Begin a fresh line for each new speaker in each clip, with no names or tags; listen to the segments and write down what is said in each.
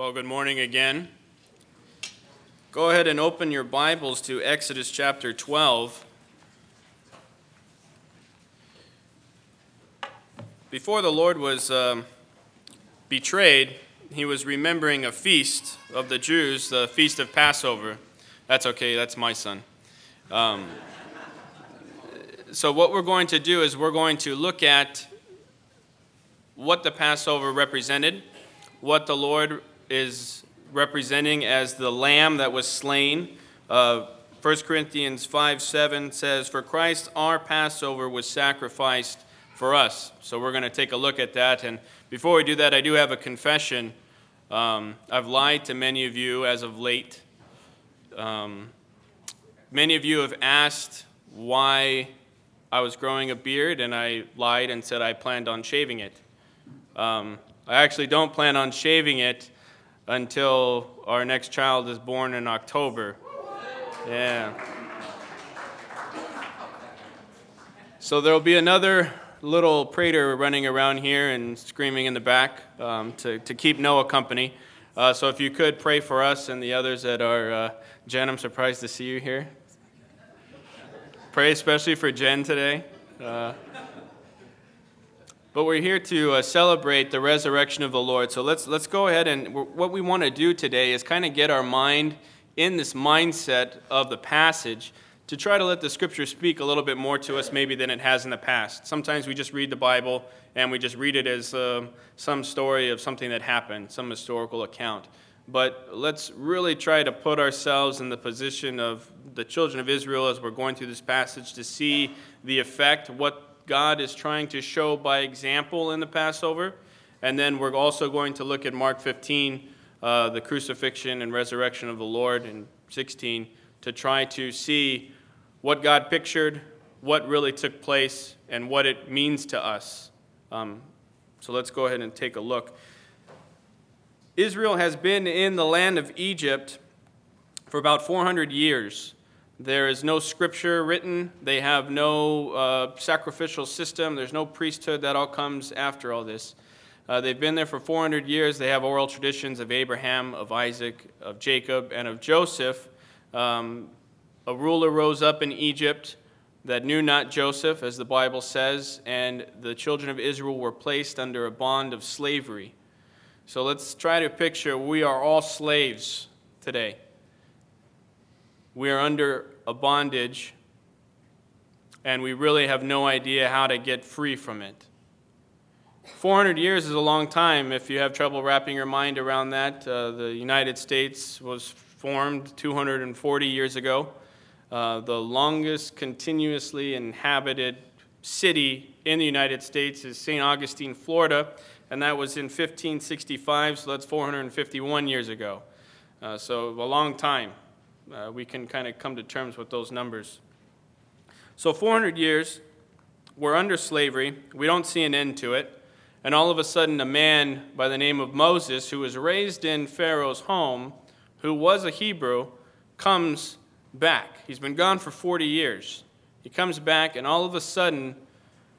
Well, good morning again. Go ahead and open your Bibles to Exodus chapter 12. Before the Lord was um, betrayed, he was remembering a feast of the Jews, the feast of Passover. That's okay, that's my son. Um, so, what we're going to do is we're going to look at what the Passover represented, what the Lord is representing as the lamb that was slain. Uh, 1 Corinthians 5 7 says, For Christ our Passover was sacrificed for us. So we're going to take a look at that. And before we do that, I do have a confession. Um, I've lied to many of you as of late. Um, many of you have asked why I was growing a beard, and I lied and said I planned on shaving it. Um, I actually don't plan on shaving it until our next child is born in October. Yeah. So there'll be another little prater running around here and screaming in the back um, to, to keep Noah company. Uh, so if you could pray for us and the others that are, uh, Jen, I'm surprised to see you here. Pray especially for Jen today. Uh, but we're here to uh, celebrate the resurrection of the Lord. So let's, let's go ahead and what we want to do today is kind of get our mind in this mindset of the passage to try to let the scripture speak a little bit more to us maybe than it has in the past. Sometimes we just read the Bible and we just read it as uh, some story of something that happened, some historical account. But let's really try to put ourselves in the position of the children of Israel as we're going through this passage to see the effect, what God is trying to show by example in the Passover. And then we're also going to look at Mark 15, uh, the crucifixion and resurrection of the Lord, and 16, to try to see what God pictured, what really took place, and what it means to us. Um, so let's go ahead and take a look. Israel has been in the land of Egypt for about 400 years. There is no scripture written. They have no uh, sacrificial system. There's no priesthood. That all comes after all this. Uh, they've been there for 400 years. They have oral traditions of Abraham, of Isaac, of Jacob, and of Joseph. Um, a ruler rose up in Egypt that knew not Joseph, as the Bible says, and the children of Israel were placed under a bond of slavery. So let's try to picture we are all slaves today we are under a bondage and we really have no idea how to get free from it. 400 years is a long time if you have trouble wrapping your mind around that. Uh, the United States was formed 240 years ago. Uh, the longest continuously inhabited city in the United States is St. Augustine, Florida, and that was in 1565, so that's 451 years ago. Uh, so a long time uh, we can kind of come to terms with those numbers. So, 400 years, we're under slavery. We don't see an end to it. And all of a sudden, a man by the name of Moses, who was raised in Pharaoh's home, who was a Hebrew, comes back. He's been gone for 40 years. He comes back, and all of a sudden,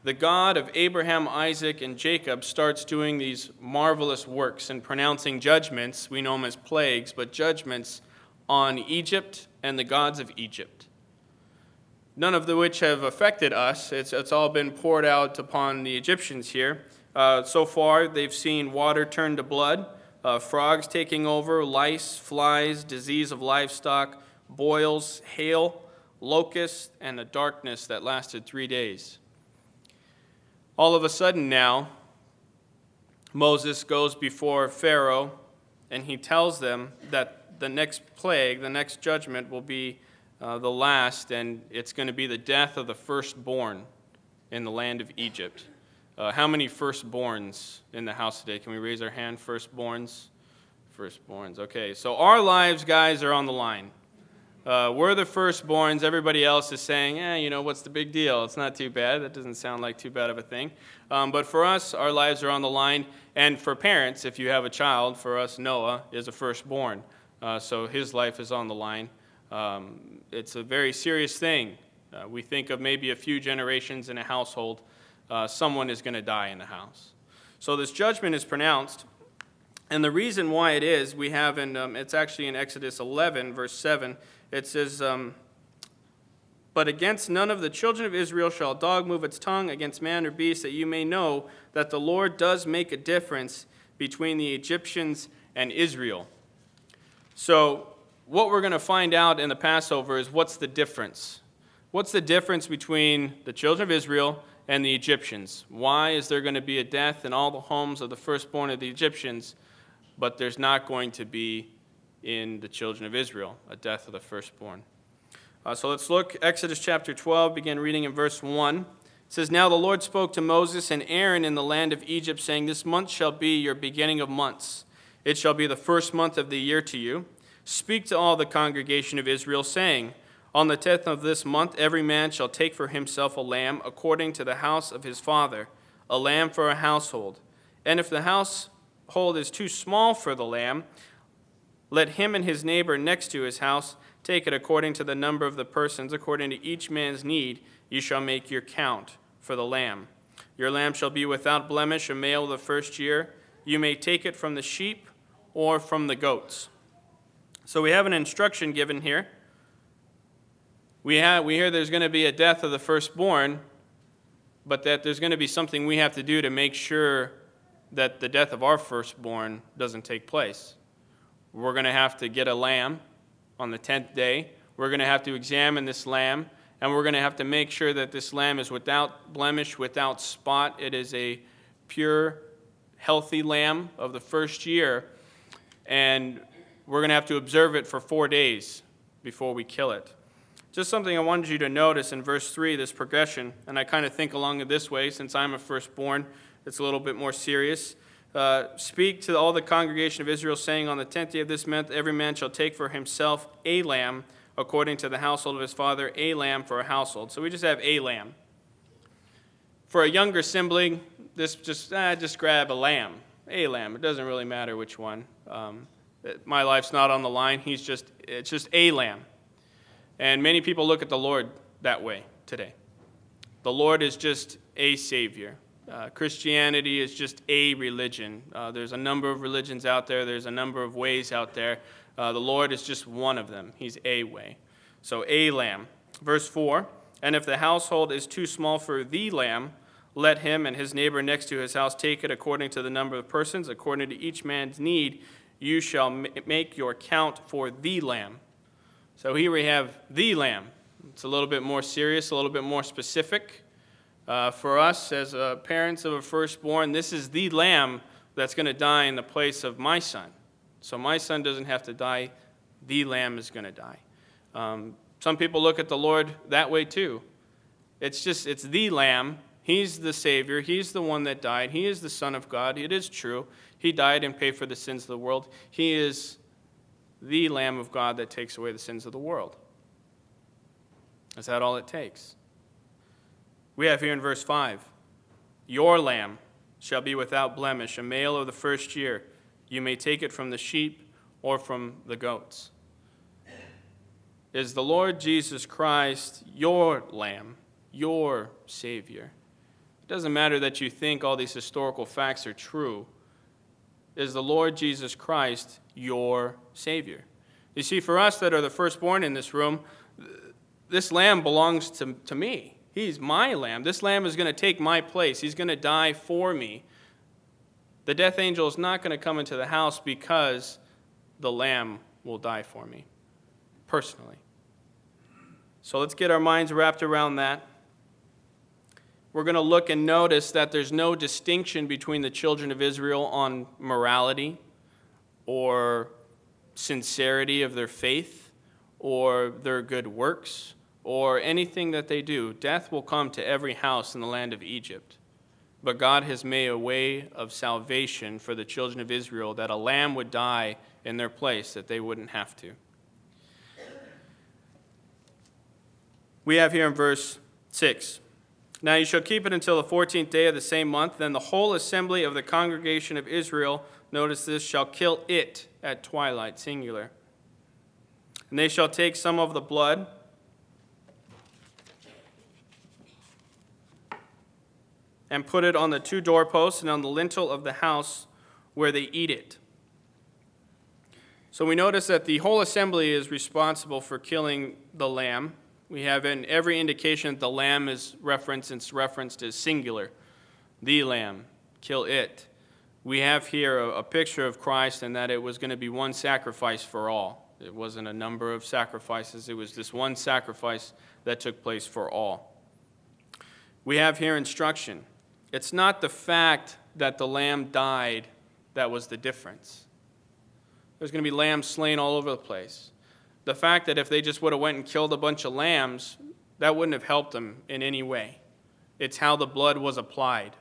the God of Abraham, Isaac, and Jacob starts doing these marvelous works and pronouncing judgments. We know them as plagues, but judgments on Egypt and the gods of Egypt, none of the which have affected us. It's, it's all been poured out upon the Egyptians here. Uh, so far, they've seen water turn to blood, uh, frogs taking over, lice, flies, disease of livestock, boils, hail, locusts, and a darkness that lasted three days. All of a sudden now, Moses goes before Pharaoh and he tells them that the next plague, the next judgment, will be uh, the last, and it's going to be the death of the firstborn in the land of Egypt. Uh, how many firstborns in the house today? Can we raise our hand? Firstborns? Firstborns. Okay, so our lives, guys, are on the line. Uh, we're the firstborns. Everybody else is saying, eh, you know, what's the big deal? It's not too bad. That doesn't sound like too bad of a thing. Um, but for us, our lives are on the line. And for parents, if you have a child, for us, Noah is a firstborn. Uh, so his life is on the line. Um, it's a very serious thing. Uh, we think of maybe a few generations in a household, uh, someone is going to die in the house. So this judgment is pronounced, And the reason why it is, we have in, um, it's actually in Exodus 11, verse 7, it says, um, But against none of the children of Israel shall a dog move its tongue against man or beast, that you may know that the Lord does make a difference between the Egyptians and Israel. So, what we're going to find out in the Passover is what's the difference? What's the difference between the children of Israel and the Egyptians? Why is there going to be a death in all the homes of the firstborn of the Egyptians, but there's not going to be in the children of Israel a death of the firstborn? Uh, so let's look Exodus chapter 12, begin reading in verse 1. It says, Now the Lord spoke to Moses and Aaron in the land of Egypt, saying, This month shall be your beginning of months. It shall be the first month of the year to you. Speak to all the congregation of Israel, saying, On the tenth of this month every man shall take for himself a lamb according to the house of his father, a lamb for a household. And if the household is too small for the lamb, let him and his neighbor next to his house take it according to the number of the persons, according to each man's need, you shall make your count for the lamb. Your lamb shall be without blemish, a male of the first year. You may take it from the sheep or from the goats. So we have an instruction given here. We, have, we hear there's going to be a death of the firstborn, but that there's going to be something we have to do to make sure that the death of our firstborn doesn't take place. We're going to have to get a lamb on the 10th day. We're going to have to examine this lamb, and we're going to have to make sure that this lamb is without blemish, without spot. It is a pure, healthy lamb of the first year. And we're going to have to observe it for four days before we kill it. Just something I wanted you to notice in verse 3, this progression, and I kind of think along it this way since I'm a firstborn, it's a little bit more serious. Uh, speak to all the congregation of Israel, saying, On the tenth day of this month, every man shall take for himself a lamb, according to the household of his father, a lamb for a household. So we just have a lamb. For a younger sibling, this just ah, just grab a lamb, a lamb. It doesn't really matter which one. Um, my life's not on the line. He's just, it's just a lamb. And many people look at the Lord that way today. The Lord is just a Savior. Uh, Christianity is just a religion. Uh, there's a number of religions out there, there's a number of ways out there. Uh, the Lord is just one of them. He's a way. So, a lamb. Verse 4 And if the household is too small for the lamb, let him and his neighbor next to his house take it according to the number of persons, according to each man's need you shall make your count for the lamb. So here we have the lamb. It's a little bit more serious, a little bit more specific. Uh, for us, as uh, parents of a firstborn, this is the lamb that's going to die in the place of my son. So my son doesn't have to die, the lamb is going to die. Um, some people look at the Lord that way too. It's just, it's the lamb. He's the Savior. He's the one that died. He is the Son of God. It is true. He died and paid for the sins of the world. He is the Lamb of God that takes away the sins of the world. Is that all it takes? We have here in verse 5 Your lamb shall be without blemish, a male of the first year. You may take it from the sheep or from the goats. Is the Lord Jesus Christ your lamb, your Savior? It doesn't matter that you think all these historical facts are true is the Lord Jesus Christ your Savior. You see, for us that are the firstborn in this room, this lamb belongs to, to me. He's my lamb. This lamb is going to take my place, he's going to die for me. The death angel is not going to come into the house because the lamb will die for me personally. So let's get our minds wrapped around that we're going to look and notice that there's no distinction between the children of Israel on morality or sincerity of their faith or their good works or anything that they do. Death will come to every house in the land of Egypt. But God has made a way of salvation for the children of Israel that a lamb would die in their place, that they wouldn't have to. We have here in verse 6 now you shall keep it until the fourteenth day of the same month. Then the whole assembly of the congregation of Israel, notice this, shall kill it at twilight, singular. And they shall take some of the blood and put it on the two doorposts and on the lintel of the house where they eat it. So we notice that the whole assembly is responsible for killing the lamb. We have in every indication that the lamb is referenced, it's referenced as singular. The lamb, kill it. We have here a, a picture of Christ and that it was going to be one sacrifice for all. It wasn't a number of sacrifices, it was this one sacrifice that took place for all. We have here instruction. It's not the fact that the lamb died that was the difference. There's going to be lambs slain all over the place. The fact that if they just would have went and killed a bunch of lambs, that wouldn't have helped them in any way. It's how the blood was applied.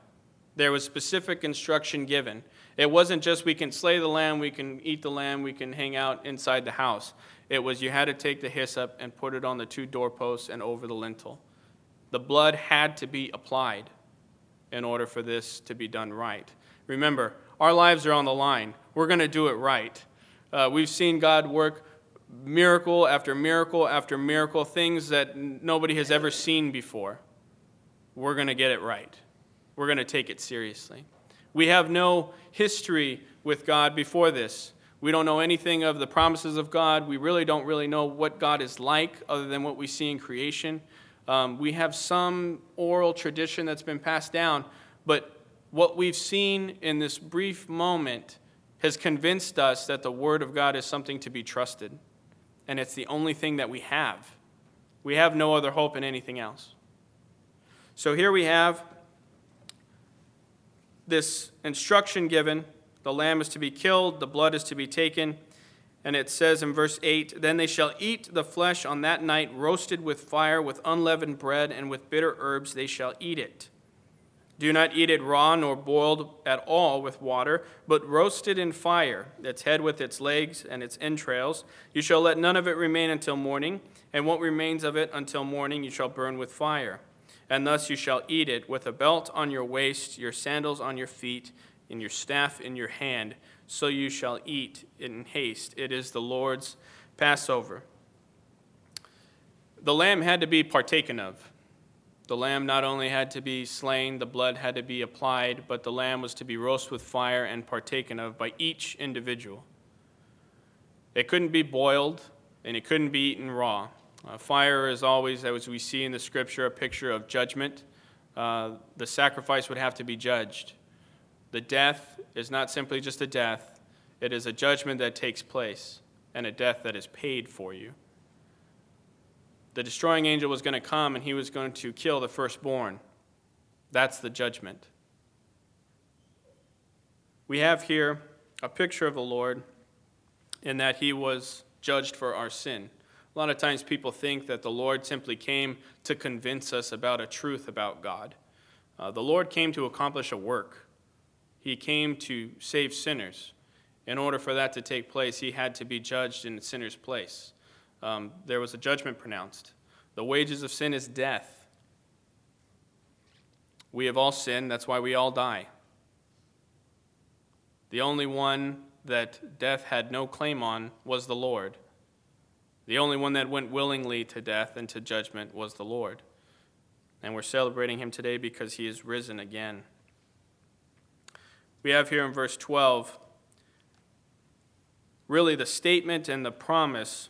There was specific instruction given. It wasn't just we can slay the lamb, we can eat the lamb, we can hang out inside the house. It was you had to take the hyssop and put it on the two doorposts and over the lintel. The blood had to be applied in order for this to be done right. Remember, our lives are on the line. We're going to do it right. Uh, we've seen God work miracle after miracle after miracle, things that nobody has ever seen before. We're going to get it right. We're going to take it seriously. We have no history with God before this. We don't know anything of the promises of God. We really don't really know what God is like other than what we see in creation. Um, we have some oral tradition that's been passed down, but what we've seen in this brief moment has convinced us that the Word of God is something to be trusted, and it's the only thing that we have. We have no other hope in anything else. So here we have this instruction given the lamb is to be killed, the blood is to be taken. And it says in verse 8 Then they shall eat the flesh on that night, roasted with fire, with unleavened bread, and with bitter herbs they shall eat it. Do not eat it raw nor boiled at all with water, but roast it in fire, its head with its legs and its entrails. You shall let none of it remain until morning, and what remains of it until morning you shall burn with fire. And thus you shall eat it with a belt on your waist, your sandals on your feet and your staff in your hand, so you shall eat in haste. It is the Lord's Passover. The lamb had to be partaken of. The lamb not only had to be slain, the blood had to be applied, but the lamb was to be roasted with fire and partaken of by each individual. It couldn't be boiled, and it couldn't be eaten raw. Uh, fire is always, as we see in the scripture, a picture of judgment. Uh, the sacrifice would have to be judged. The death is not simply just a death, it is a judgment that takes place and a death that is paid for you. The destroying angel was going to come and he was going to kill the firstborn. That's the judgment. We have here a picture of the Lord in that he was judged for our sin. A lot of times people think that the Lord simply came to convince us about a truth about God. Uh, the Lord came to accomplish a work. He came to save sinners. In order for that to take place, he had to be judged in a sinner's place. Um, there was a judgment pronounced. The wages of sin is death. We have all sinned, that's why we all die. The only one that death had no claim on was the Lord. The only one that went willingly to death and to judgment was the Lord. And we're celebrating him today because he is risen again we have here in verse 12 really the statement and the promise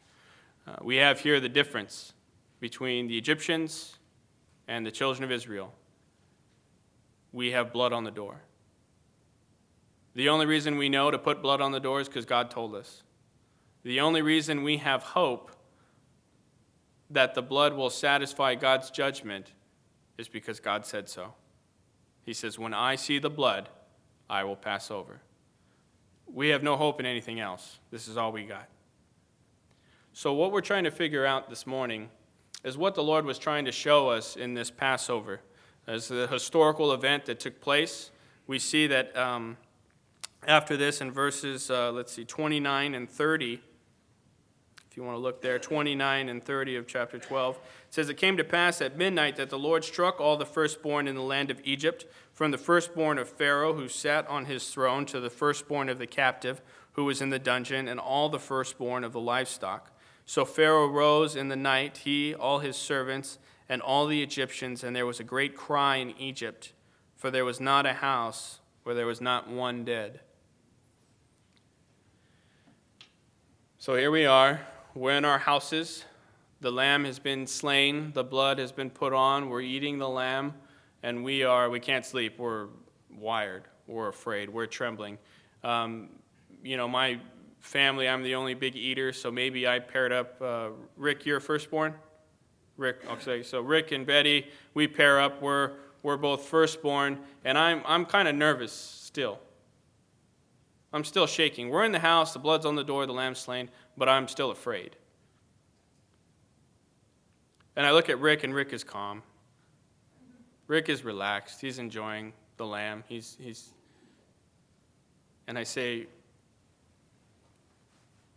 Uh, we have here the difference between the Egyptians and the children of Israel. We have blood on the door. The only reason we know to put blood on the door is because God told us. The only reason we have hope that the blood will satisfy God's judgment is because God said so. He says, When I see the blood, I will pass over. We have no hope in anything else. This is all we got. So, what we're trying to figure out this morning is what the Lord was trying to show us in this Passover. As the historical event that took place, we see that um, after this, in verses, uh, let's see, 29 and 30, If you want to look there, 29 and 30 of chapter 12. It says, It came to pass at midnight that the Lord struck all the firstborn in the land of Egypt, from the firstborn of Pharaoh who sat on his throne to the firstborn of the captive who was in the dungeon, and all the firstborn of the livestock. So Pharaoh rose in the night, he, all his servants, and all the Egyptians, and there was a great cry in Egypt, for there was not a house where there was not one dead. So here we are we're in our houses. The lamb has been slain. The blood has been put on. We're eating the lamb. And we are, we can't sleep. We're wired. We're afraid. We're trembling. Um, you know, my family, I'm the only big eater, so maybe I paired up. Uh, Rick, you're firstborn? Rick, okay, so Rick and Betty, we pair up. We're, we're both firstborn, and I'm, I'm kind of nervous still. I'm still shaking. We're in the house, the blood's on the door, the lamb's slain but I'm still afraid. And I look at Rick, and Rick is calm. Rick is relaxed. He's enjoying the lamb. He's, he's, and I say,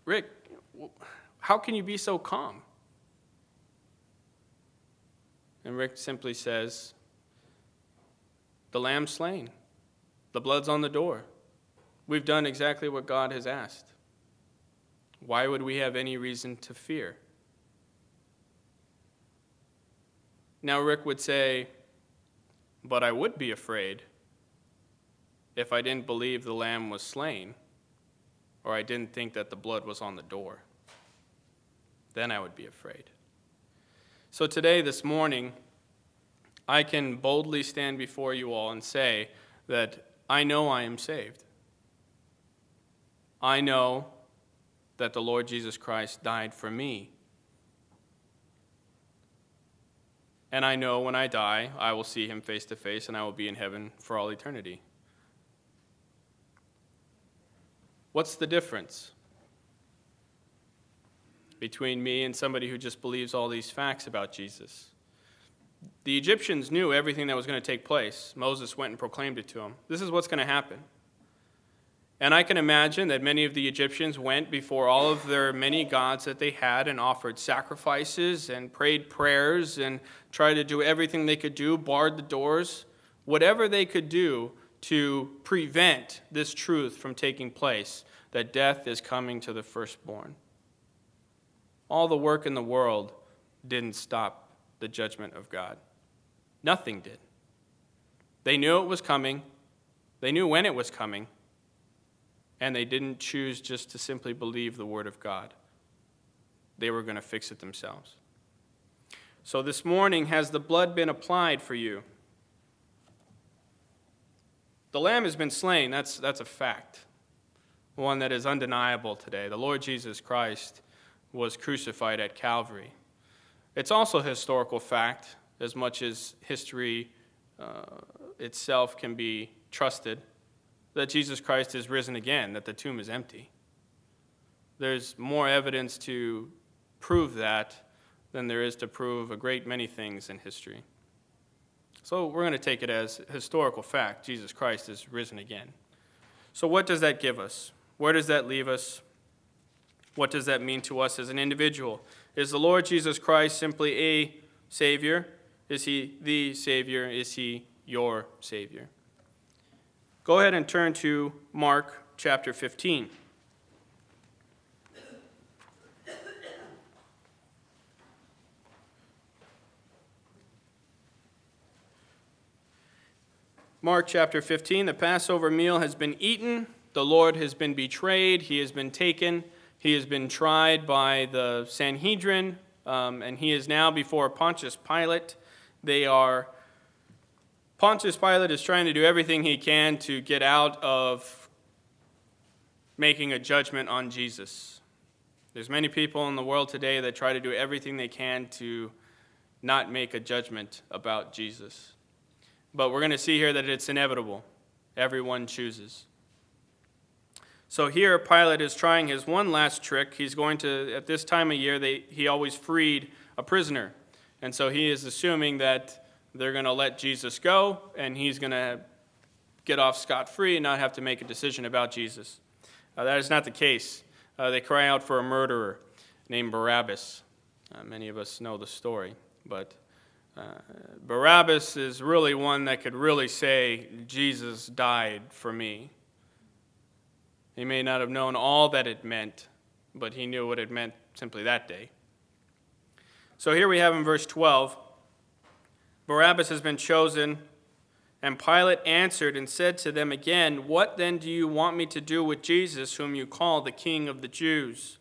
Rick, how can you be so calm? And Rick simply says, The lamb's slain. The blood's on the door. We've done exactly what God has asked. Why would we have any reason to fear? Now, Rick would say, But I would be afraid if I didn't believe the lamb was slain, or I didn't think that the blood was on the door. Then I would be afraid. So, today, this morning, I can boldly stand before you all and say that I know I am saved. I know that the Lord Jesus Christ died for me. And I know when I die, I will see him face to face and I will be in heaven for all eternity. What's the difference between me and somebody who just believes all these facts about Jesus? The Egyptians knew everything that was going to take place. Moses went and proclaimed it to them. This is what's going to happen. And I can imagine that many of the Egyptians went before all of their many gods that they had and offered sacrifices and prayed prayers and tried to do everything they could do, barred the doors, whatever they could do to prevent this truth from taking place that death is coming to the firstborn. All the work in the world didn't stop the judgment of God. Nothing did. They knew it was coming, they knew when it was coming and they didn't choose just to simply believe the Word of God. They were going to fix it themselves. So this morning, has the blood been applied for you? The lamb has been slain. That's, that's a fact, one that is undeniable today. The Lord Jesus Christ was crucified at Calvary. It's also a historical fact, as much as history uh, itself can be trusted that Jesus Christ is risen again, that the tomb is empty. There's more evidence to prove that than there is to prove a great many things in history. So we're going to take it as historical fact Jesus Christ is risen again. So, what does that give us? Where does that leave us? What does that mean to us as an individual? Is the Lord Jesus Christ simply a Savior? Is He the Savior? Is He your Savior? Go ahead and turn to Mark chapter 15. Mark chapter 15, the Passover meal has been eaten. The Lord has been betrayed. He has been taken. He has been tried by the Sanhedrin, um, and he is now before Pontius Pilate. They are Pontius Pilate is trying to do everything he can to get out of making a judgment on Jesus. There's many people in the world today that try to do everything they can to not make a judgment about Jesus. But we're going to see here that it's inevitable. Everyone chooses. So here, Pilate is trying his one last trick. He's going to, at this time of year, they, he always freed a prisoner. And so he is assuming that they're going to let Jesus go, and he's going to get off scot free and not have to make a decision about Jesus. Uh, that is not the case. Uh, they cry out for a murderer. named Barabbas. Uh, many of us know the story, but uh, Barabbas is really one that could really say, Jesus died for me. He may not have known all that it meant, but he knew what it meant simply that day. So here we have in verse 12 Barabbas has been chosen, and Pilate answered and said to them again, What then do you want me to do with Jesus, whom you call the King of the Jews?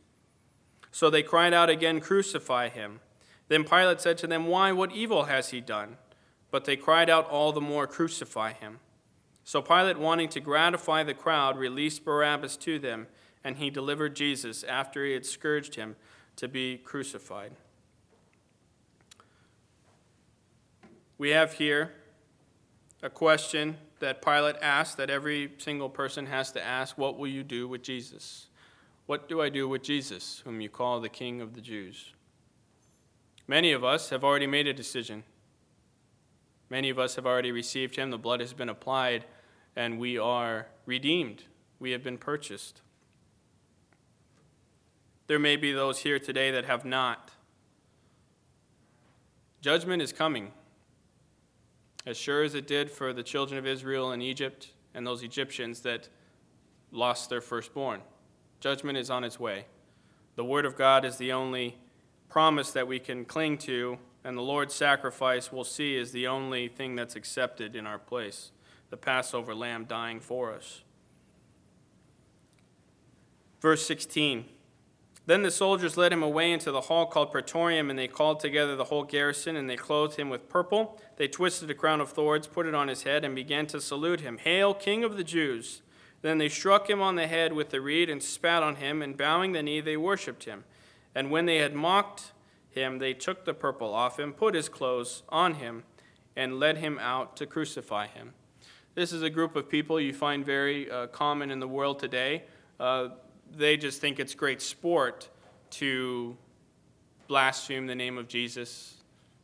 So they cried out again, Crucify him. Then Pilate said to them, Why, what evil has he done? But they cried out all the more, Crucify him. So Pilate, wanting to gratify the crowd, released Barabbas to them, and he delivered Jesus, after he had scourged him, to be crucified. We have here a question that Pilate asked, that every single person has to ask What will you do with Jesus? What do I do with Jesus, whom you call the King of the Jews? Many of us have already made a decision. Many of us have already received him. The blood has been applied, and we are redeemed. We have been purchased. There may be those here today that have not. Judgment is coming. As sure as it did for the children of Israel in Egypt and those Egyptians that lost their firstborn. Judgment is on its way. The Word of God is the only promise that we can cling to, and the Lord's sacrifice we'll see is the only thing that's accepted in our place the Passover lamb dying for us. Verse 16 Then the soldiers led him away into the hall called Praetorium, and they called together the whole garrison, and they clothed him with purple. They twisted a crown of thorns, put it on his head, and began to salute him Hail, King of the Jews! Then they struck him on the head with the reed and spat on him, and bowing the knee, they worshipped him. And when they had mocked him, they took the purple off him, put his clothes on him, and led him out to crucify him. This is a group of people you find very uh, common in the world today. Uh, they just think it's great sport to blaspheme the name of Jesus.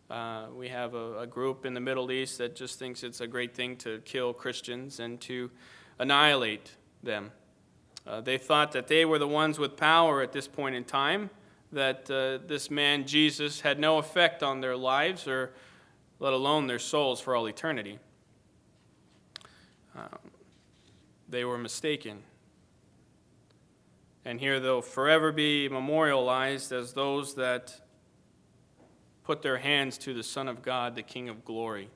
Uh, we have a, a, group in the Middle East that just thinks it's a great thing to kill Christians and to annihilate them. Uh, they thought that they were the ones with power at this point in time, that uh, this man Jesus had no effect on their lives or let alone their souls for all eternity. Um, they were mistaken. And here they'll forever be memorialized as those that put their hands to the Son of God, the King of glory.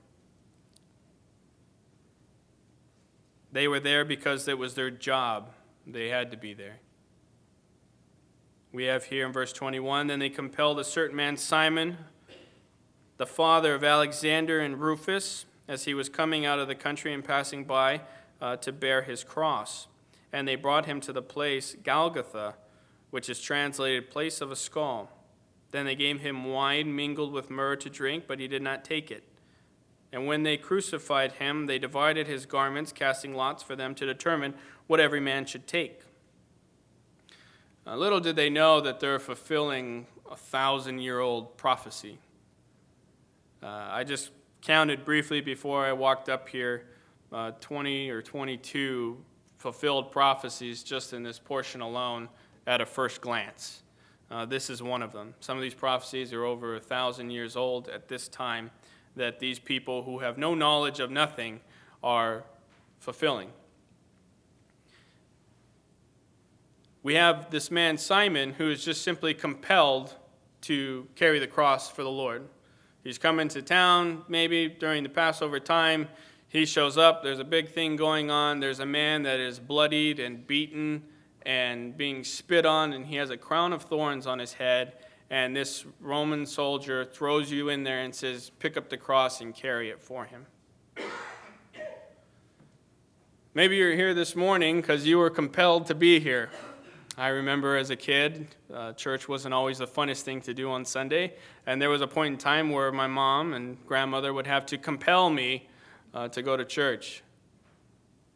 They were there because it was their job. They had to be there. We have here in verse 21 Then they compelled a certain man, Simon, the father of Alexander and Rufus, as he was coming out of the country and passing by uh, to bear his cross. And they brought him to the place Golgotha, which is translated place of a skull. Then they gave him wine mingled with myrrh to drink, but he did not take it. And when they crucified him, they divided his garments, casting lots for them to determine what every man should take. Uh, little did they know that they're fulfilling a thousand year old prophecy. Uh, I just counted briefly before I walked up here uh, 20 or 22 fulfilled prophecies just in this portion alone at a first glance. Uh, this is one of them. Some of these prophecies are over a thousand years old at this time that these people who have no knowledge of nothing are fulfilling. We have this man, Simon, who is just simply compelled to carry the cross for the Lord. He's coming to town maybe during the Passover time. He shows up. There's a big thing going on. There's a man that is bloodied and beaten and being spit on, and he has a crown of thorns on his head. And this Roman soldier throws you in there and says, Pick up the cross and carry it for him. Maybe you're here this morning because you were compelled to be here. I remember as a kid, uh, church wasn't always the funnest thing to do on Sunday. And there was a point in time where my mom and grandmother would have to compel me uh, to go to church.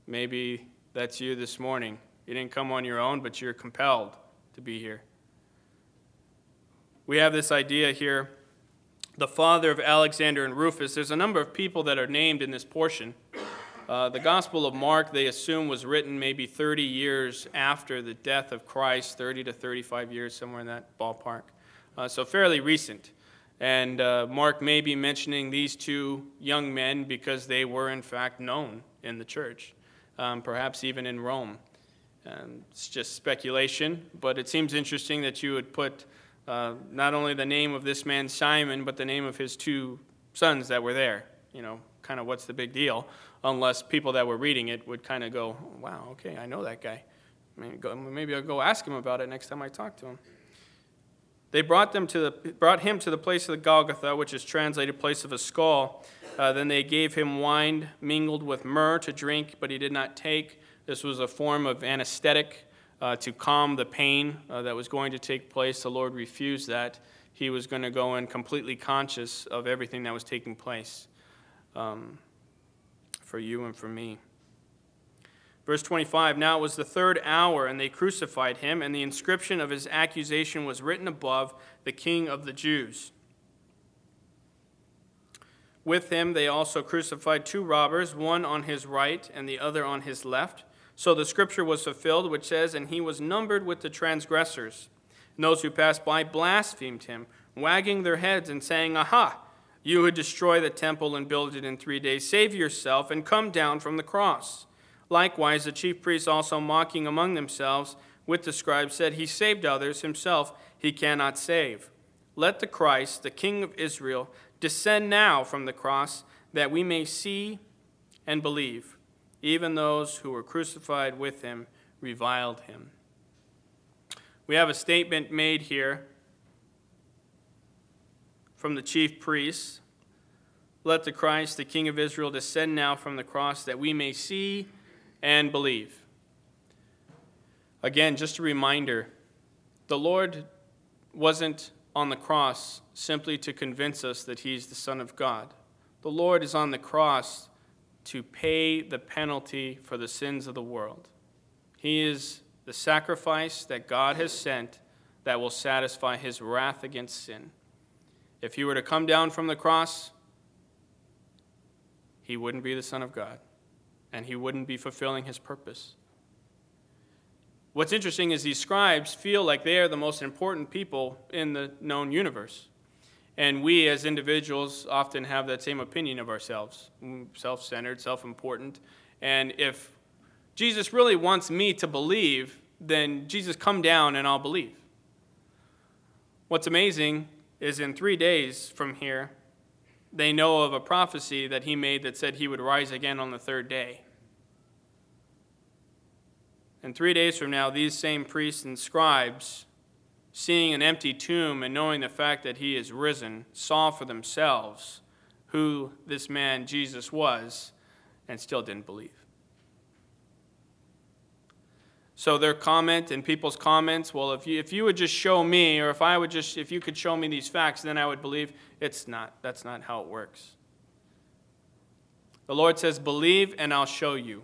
Maybe that's you this morning. You didn't come on your own, but you're compelled to be here. We have this idea here the father of Alexander and Rufus. There's a number of people that are named in this portion. Uh, the Gospel of Mark, they assume, was written maybe 30 years after the death of Christ, 30 to 35 years, somewhere in that ballpark. Uh, so fairly recent. And uh, Mark may be mentioning these two young men because they were, in fact, known in the church, um, perhaps even in Rome. It's just speculation, but it seems interesting that you would put uh, not only the name of this man Simon, but the name of his two sons that were there. You know, kind of what's the big deal? Unless people that were reading it would kind of go, wow, okay, I know that guy. Maybe I'll go ask him about it next time I talk to him. They brought, them to the, brought him to the place of the Golgotha, which is translated place of a skull. Uh, then they gave him wine mingled with myrrh to drink, but he did not take. This was a form of anesthetic uh, to calm the pain uh, that was going to take place. The Lord refused that. He was going to go in completely conscious of everything that was taking place um, for you and for me. Verse 25 Now it was the third hour, and they crucified him, and the inscription of his accusation was written above the King of the Jews. With him they also crucified two robbers, one on his right and the other on his left. So the scripture was fulfilled, which says, And he was numbered with the transgressors. And those who passed by blasphemed him, wagging their heads and saying, Aha! You who destroy the temple and build it in three days, save yourself and come down from the cross. Likewise, the chief priests also mocking among themselves with the scribes said, He saved others, himself he cannot save. Let the Christ, the King of Israel, descend now from the cross, that we may see and believe. Even those who were crucified with him reviled him. We have a statement made here from the chief priests. Let the Christ, the King of Israel, descend now from the cross, that we may see and believe. Again, just a reminder the Lord wasn't on the cross simply to convince us that He's the Son of God. The Lord is on the cross to pay the penalty for the sins of the world. He is the sacrifice that God has sent that will satisfy His wrath against sin. If He were to come down from the cross, He wouldn't be the Son of God and he wouldn't be fulfilling his purpose. What's interesting is these scribes feel like they are the most important people in the known universe. And we as individuals often have that same opinion of ourselves mm, self centered, self important. And if Jesus really wants me to believe, then Jesus, come down and I'll believe. What's amazing is in three days from here, they know of a prophecy that he made that said he would rise again on the third day. And three days from now, these same priests and scribes, seeing an empty tomb and knowing the fact that he is risen, saw for themselves who this man Jesus was and still didn't believe. So their comment and people's comments, well, if you, if you would just show me, or if I would just, if you could show me these facts, then I would believe. It's not. That's not how it works. The Lord says, believe and I'll show you.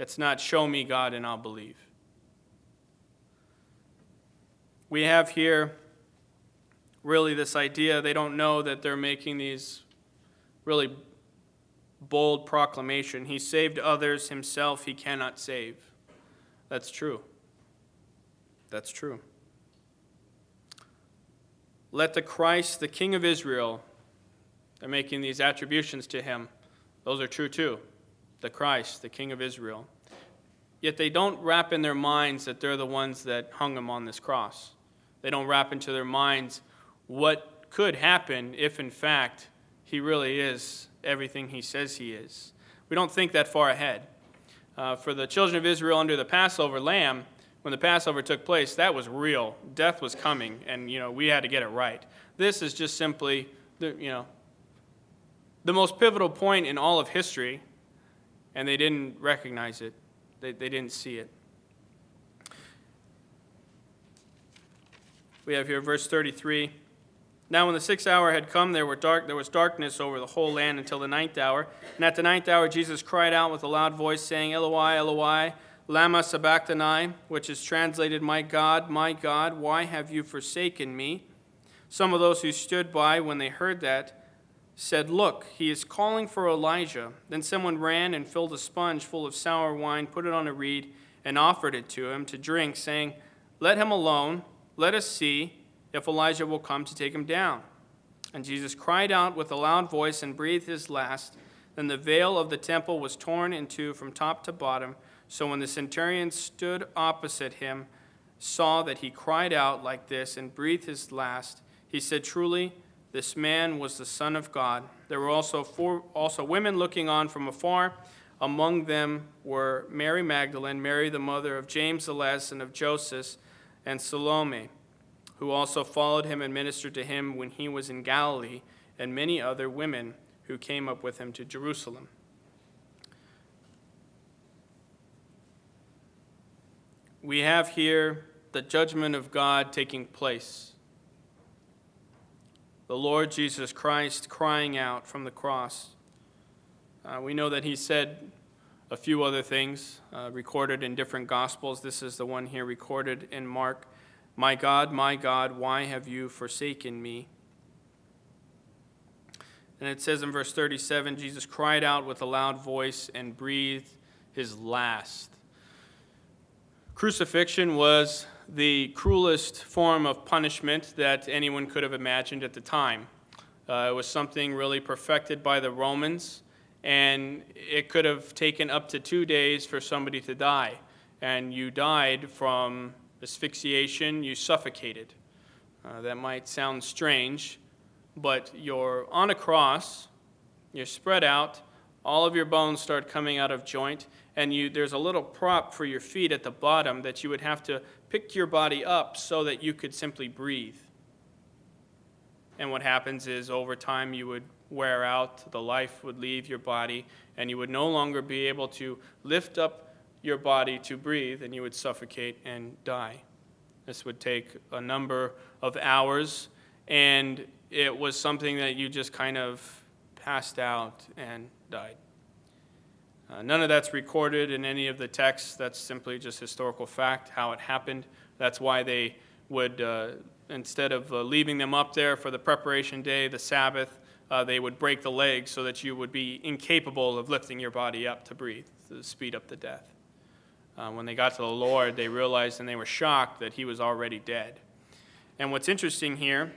It's not show me God and I'll believe. We have here really this idea they don't know that they're making these really bold proclamation. He saved others, himself he cannot save. That's true. That's true. Let the Christ, the King of Israel, they're making these attributions to him. Those are true too. The Christ, the King of Israel. Yet they don't wrap in their minds that they're the ones that hung him on this cross. They don't wrap into their minds what could happen if, in fact, he really is everything he says he is. We don't think that far ahead. Uh, for the children of Israel under the Passover lamb, when the Passover took place, that was real. Death was coming, and you know we had to get it right. This is just simply the you know the most pivotal point in all of history, and they didn't recognize it. They, they didn't see it. We have here verse 33. Now, when the sixth hour had come, there, were dark, there was darkness over the whole land until the ninth hour. And at the ninth hour, Jesus cried out with a loud voice, saying, Eloi, Eloi, Lama sabachthani, which is translated, My God, my God, why have you forsaken me? Some of those who stood by when they heard that said, Look, he is calling for Elijah. Then someone ran and filled a sponge full of sour wine, put it on a reed, and offered it to him to drink, saying, Let him alone. Let us see if Elijah will come to take him down. And Jesus cried out with a loud voice and breathed his last. Then the veil of the temple was torn in two from top to bottom. So when the centurion stood opposite him, saw that he cried out like this and breathed his last, he said, Truly, this man was the Son of God. There were also, four, also women looking on from afar. Among them were Mary Magdalene, Mary the mother of James the Less and of Joseph, and Salome, who also followed him and ministered to him when he was in Galilee, and many other women who came up with him to Jerusalem. We have here the judgment of God taking place the Lord Jesus Christ crying out from the cross. Uh, we know that he said a few other things uh, recorded in different Gospels. This is the one here recorded in Mark My God, my God, why have you forsaken me? And it says in verse 37 Jesus cried out with a loud voice and breathed his last. Crucifixion was the cruelest form of punishment that anyone could have imagined at the time. Uh, it was something really perfected by the Romans, and it could have taken up to two days for somebody to die. And you died from asphyxiation, you suffocated. Uh, that might sound strange, but you're on a cross, you're spread out, all of your bones start coming out of joint, and you, there's a little prop for your feet at the bottom that you would have to pick your body up so that you could simply breathe. And what happens is over time you would wear out, the life would leave your body, and you would no longer be able to lift up your body to breathe, and you would suffocate and die. This would take a number of hours, and it was something that you just kind of passed out and died. Uh, none of that's recorded in any of the texts. That's simply just historical fact, how it happened. That's why they would, uh, instead of uh, leaving them up there for the preparation day, the Sabbath, uh, they would break the legs so that you would be incapable of lifting your body up to breathe, to speed up the death. Uh, when they got to the Lord, they realized and they were shocked that he was already dead. And what's interesting here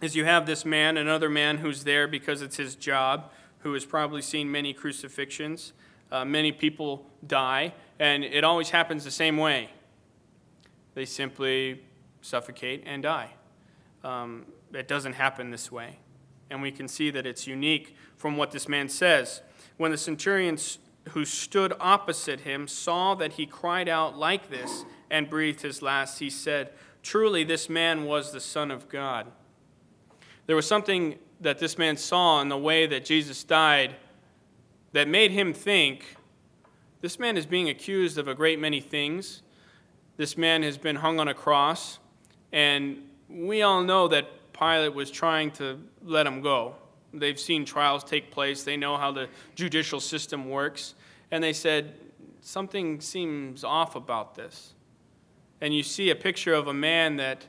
is you have this man, another man who's there because it's his job, who has probably seen many crucifixions uh, many people die, and it always happens the same way. They simply suffocate and die. Um, it doesn't happen this way. And we can see that it's unique from what this man says. When the centurion who stood opposite him saw that he cried out like this and breathed his last, he said, Truly, this man was the Son of God. There was something that this man saw in the way that Jesus died that made him think this man is being accused of a great many things. This man has been hung on a cross, and we all know that Pilate was trying to let him go. They've seen trials take place, they know how the judicial system works, and they said, Something seems off about this. And you see a picture of a man that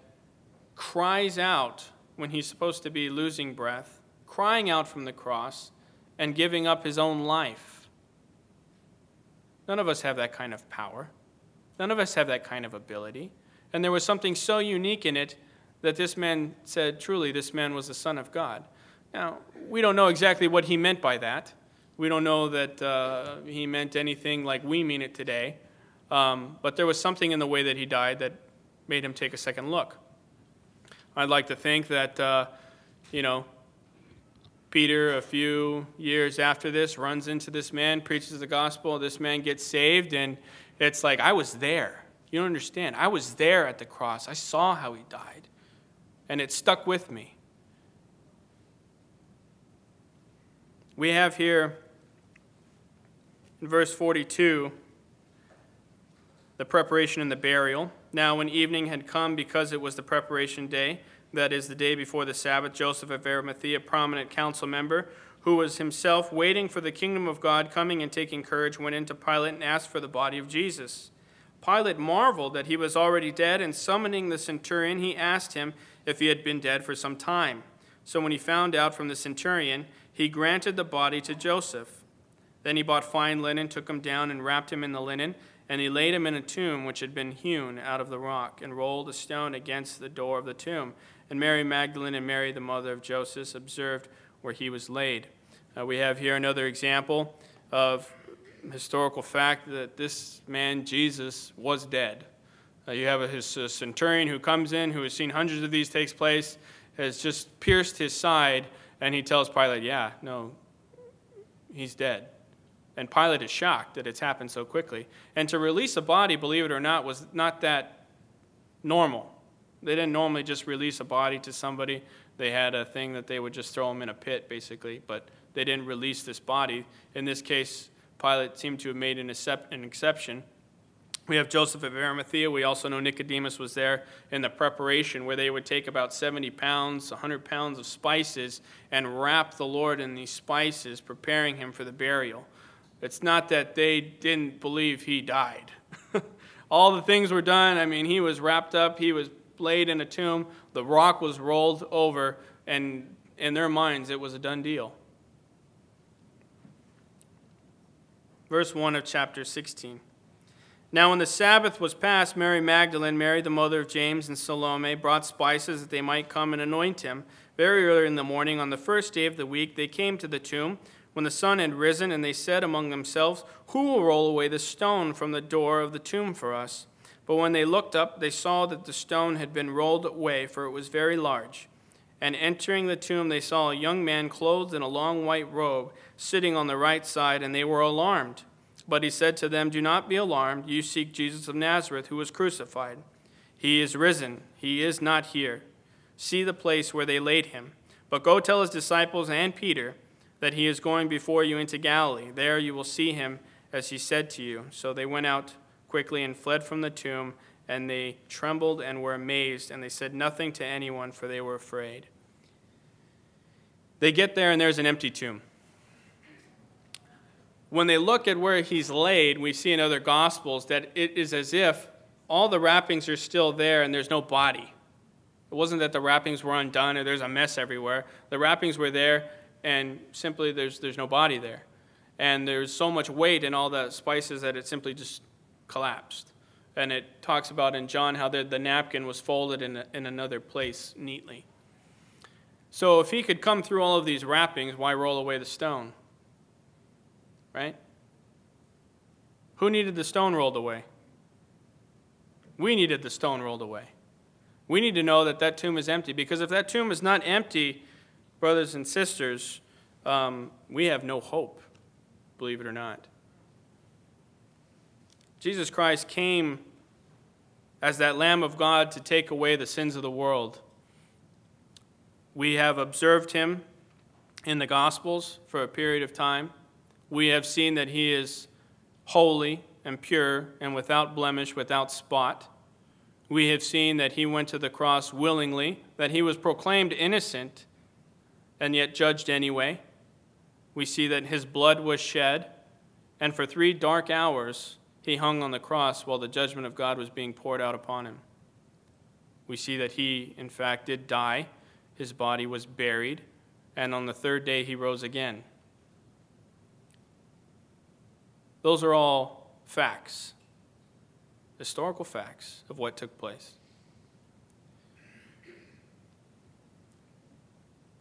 cries out when he's supposed to be losing breath, crying out from the cross and giving up his own life. None of us have that kind of power. None of us have that kind of ability. And there was something so unique in it that this man said, truly, this man was the Son of God. Now, we don't know exactly what he meant by that. We don't know that uh, he meant anything like we mean it today. Um, but there was something in the way that he died that made him take a second look. I'd like to think that, uh, you know, Peter, a few years after this, runs into this man, preaches the gospel. This man gets saved, and it's like, I was there. You don't understand. I was there at the cross. I saw how he died, and it stuck with me. We have here in verse 42 the preparation and the burial. Now, when evening had come, because it was the preparation day, that is, the day before the Sabbath, Joseph of Arimathea, prominent council member, who was himself waiting for the kingdom of God, coming and taking courage, went into Pilate and asked for the body of Jesus. Pilate marveled that he was already dead, and summoning the centurion, he asked him if he had been dead for some time. So when he found out from the centurion, he granted the body to Joseph. Then he bought fine linen, took him down, and wrapped him in the linen, and he laid him in a tomb which had been hewn out of the rock, and rolled a stone against the door of the tomb. And Mary Magdalene and Mary, the mother of Joseph, observed where he was laid. Uh, we have here another example of historical fact that this man, Jesus, was dead. Uh, you have a, his a centurion who comes in, who has seen hundreds of these takes place, has just pierced his side, and he tells Pilate, Yeah, no, he's dead. And Pilate is shocked that it's happened so quickly. And to release a body, believe it or not, was not that normal. They didn't normally just release a body to somebody. They had a thing that they would just throw him in a pit, basically, but they didn't release this body. In this case, Pilate seemed to have made an, exception. We have Joseph of Arimathea. We also know Nicodemus was there in the preparation where they would take about 70 pounds, 100 pounds of spices, and wrap the Lord in these spices, preparing him for the burial. It's not that they didn't believe he died. All the things were done. I mean, he was wrapped up, he was laid in a tomb, the rock was rolled over, and in their minds, it was a done deal. Verse 1 of chapter 16. Now, when the Sabbath was past, Mary Magdalene, Mary the mother of James, and Salome brought spices that they might come and anoint him. Very early in the morning, on the first day of the week, they came to the tomb when the sun had risen, and they said among themselves, Who will roll away the stone from the door of the tomb for us? But when they looked up, they saw that the stone had been rolled away, for it was very large. And entering the tomb, they saw a young man clothed in a long white robe, sitting on the right side, and they were alarmed. But he said to them, Do not be alarmed. You seek Jesus of Nazareth, who was crucified. He is risen. He is not here. See the place where they laid him. But go tell his disciples and Peter that he is going before you into Galilee. There you will see him as he said to you. So they went out quickly and fled from the tomb, and they trembled and were amazed, and they said nothing to anyone, for they were afraid. They get there, and there's an empty tomb. When they look at where he's laid, we see in other gospels that it is as if all the wrappings are still there and there's no body. It wasn't that the wrappings were undone or there's a mess everywhere. The wrappings were there and simply there's, there's no body there. And there's so much weight in all the spices that it simply just collapsed. And it talks about in John how the, the napkin was folded in, a, in another place neatly. So if he could come through all of these wrappings, why roll away the stone? Right? Who needed the stone rolled away? We needed the stone rolled away. We need to know that that tomb is empty because if that tomb is not empty, brothers and sisters, um, we have no hope, believe it or not. Jesus Christ came as that Lamb of God to take away the sins of the world. We have observed him in the Gospels for a period of time. We have seen that he is holy and pure and without blemish, without spot. We have seen that he went to the cross willingly, that he was proclaimed innocent and yet judged anyway. We see that his blood was shed, and for three dark hours he hung on the cross while the judgment of God was being poured out upon him. We see that he, in fact, did die. His body was buried, and on the third day he rose again. Those are all facts, historical facts of what took place.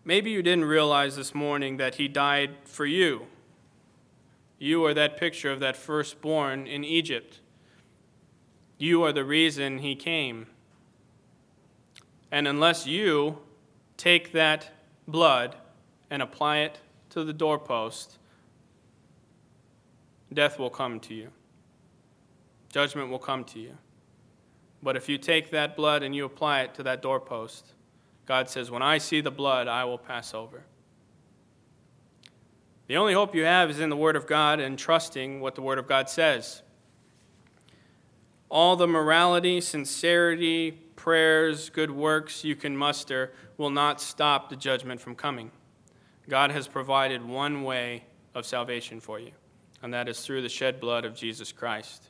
Maybe you didn't realize this morning that he died for you. You are that picture of that firstborn in Egypt. You are the reason he came. And unless you take that blood and apply it to the doorpost, death will come to you. Judgment will come to you. But if you take that blood and you apply it to that doorpost, God says, When I see the blood, I will pass over. The only hope you have is in the Word of God and trusting what the Word of God says. All the morality, sincerity, prayers, good works you can muster will not stop the judgment from coming. God has provided one way of salvation for you, and that is through the shed blood of Jesus Christ.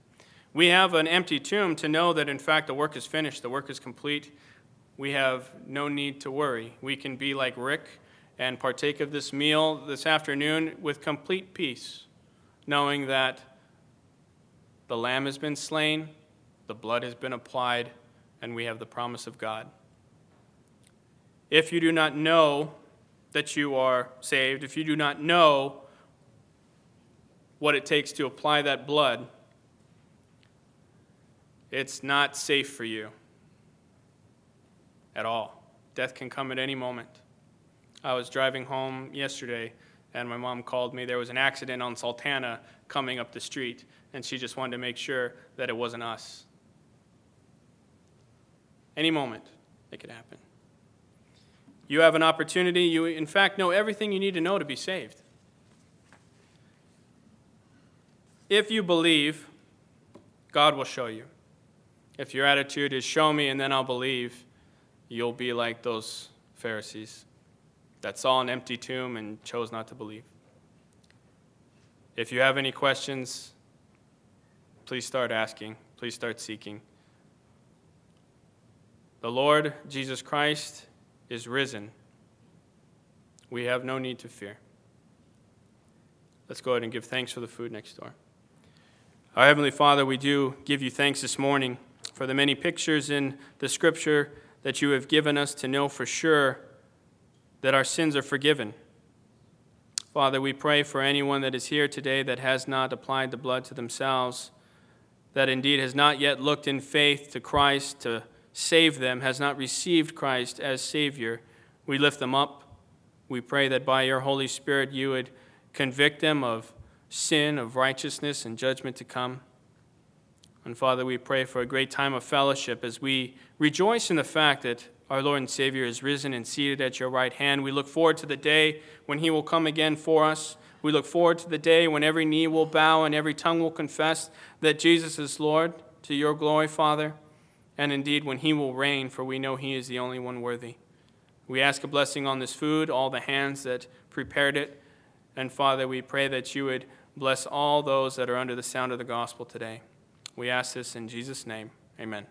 We have an empty tomb to know that, in fact, the work is finished, the work is complete, we have no need to worry. We can be like Rick and partake of this meal this afternoon with complete peace, knowing that the lamb has been slain, the blood has been applied, and we have the promise of God. If you do not know that you are saved, if you do not know what it takes to apply that blood, it's not safe for you at all. Death can come at any moment. I was driving home yesterday and my mom called me. There was an accident on Sultana coming up the street, and she just wanted to make sure that it wasn't us. Any moment, it could happen. You have an opportunity. You, in fact, know everything you need to know to be saved. If you believe, God will show you. If your attitude is show me and then I'll believe, you'll be like those Pharisees that saw an empty tomb and chose not to believe. If you have any questions, please start asking, please start seeking. The Lord Jesus Christ is risen. We have no need to fear. Let's go ahead and give thanks for the food next door. Our Heavenly Father, we do give you thanks this morning for the many pictures in the Scripture that you have given us to know for sure that our sins are forgiven. Father, we pray for anyone that is here today that has not applied the blood to themselves, that indeed has not yet looked in faith to Christ to save them, has not received Christ as Savior. We lift them up. We pray that by your Holy Spirit you would convict them of sin, of righteousness, and judgment to come. And Father, we pray for a great time of fellowship as we rejoice in the fact that our Lord and Savior is risen and seated at your right hand. We look forward to the day when he will come again for us. We look forward to the day when every knee will bow and every tongue will confess that Jesus is Lord to your glory, Father. And indeed, when he will reign, for we know he is the only one worthy. We ask a blessing on this food, all the hands that prepared it. And Father, we pray that you would bless all those that are under the sound of the gospel today. We ask this in Jesus' name. Amen.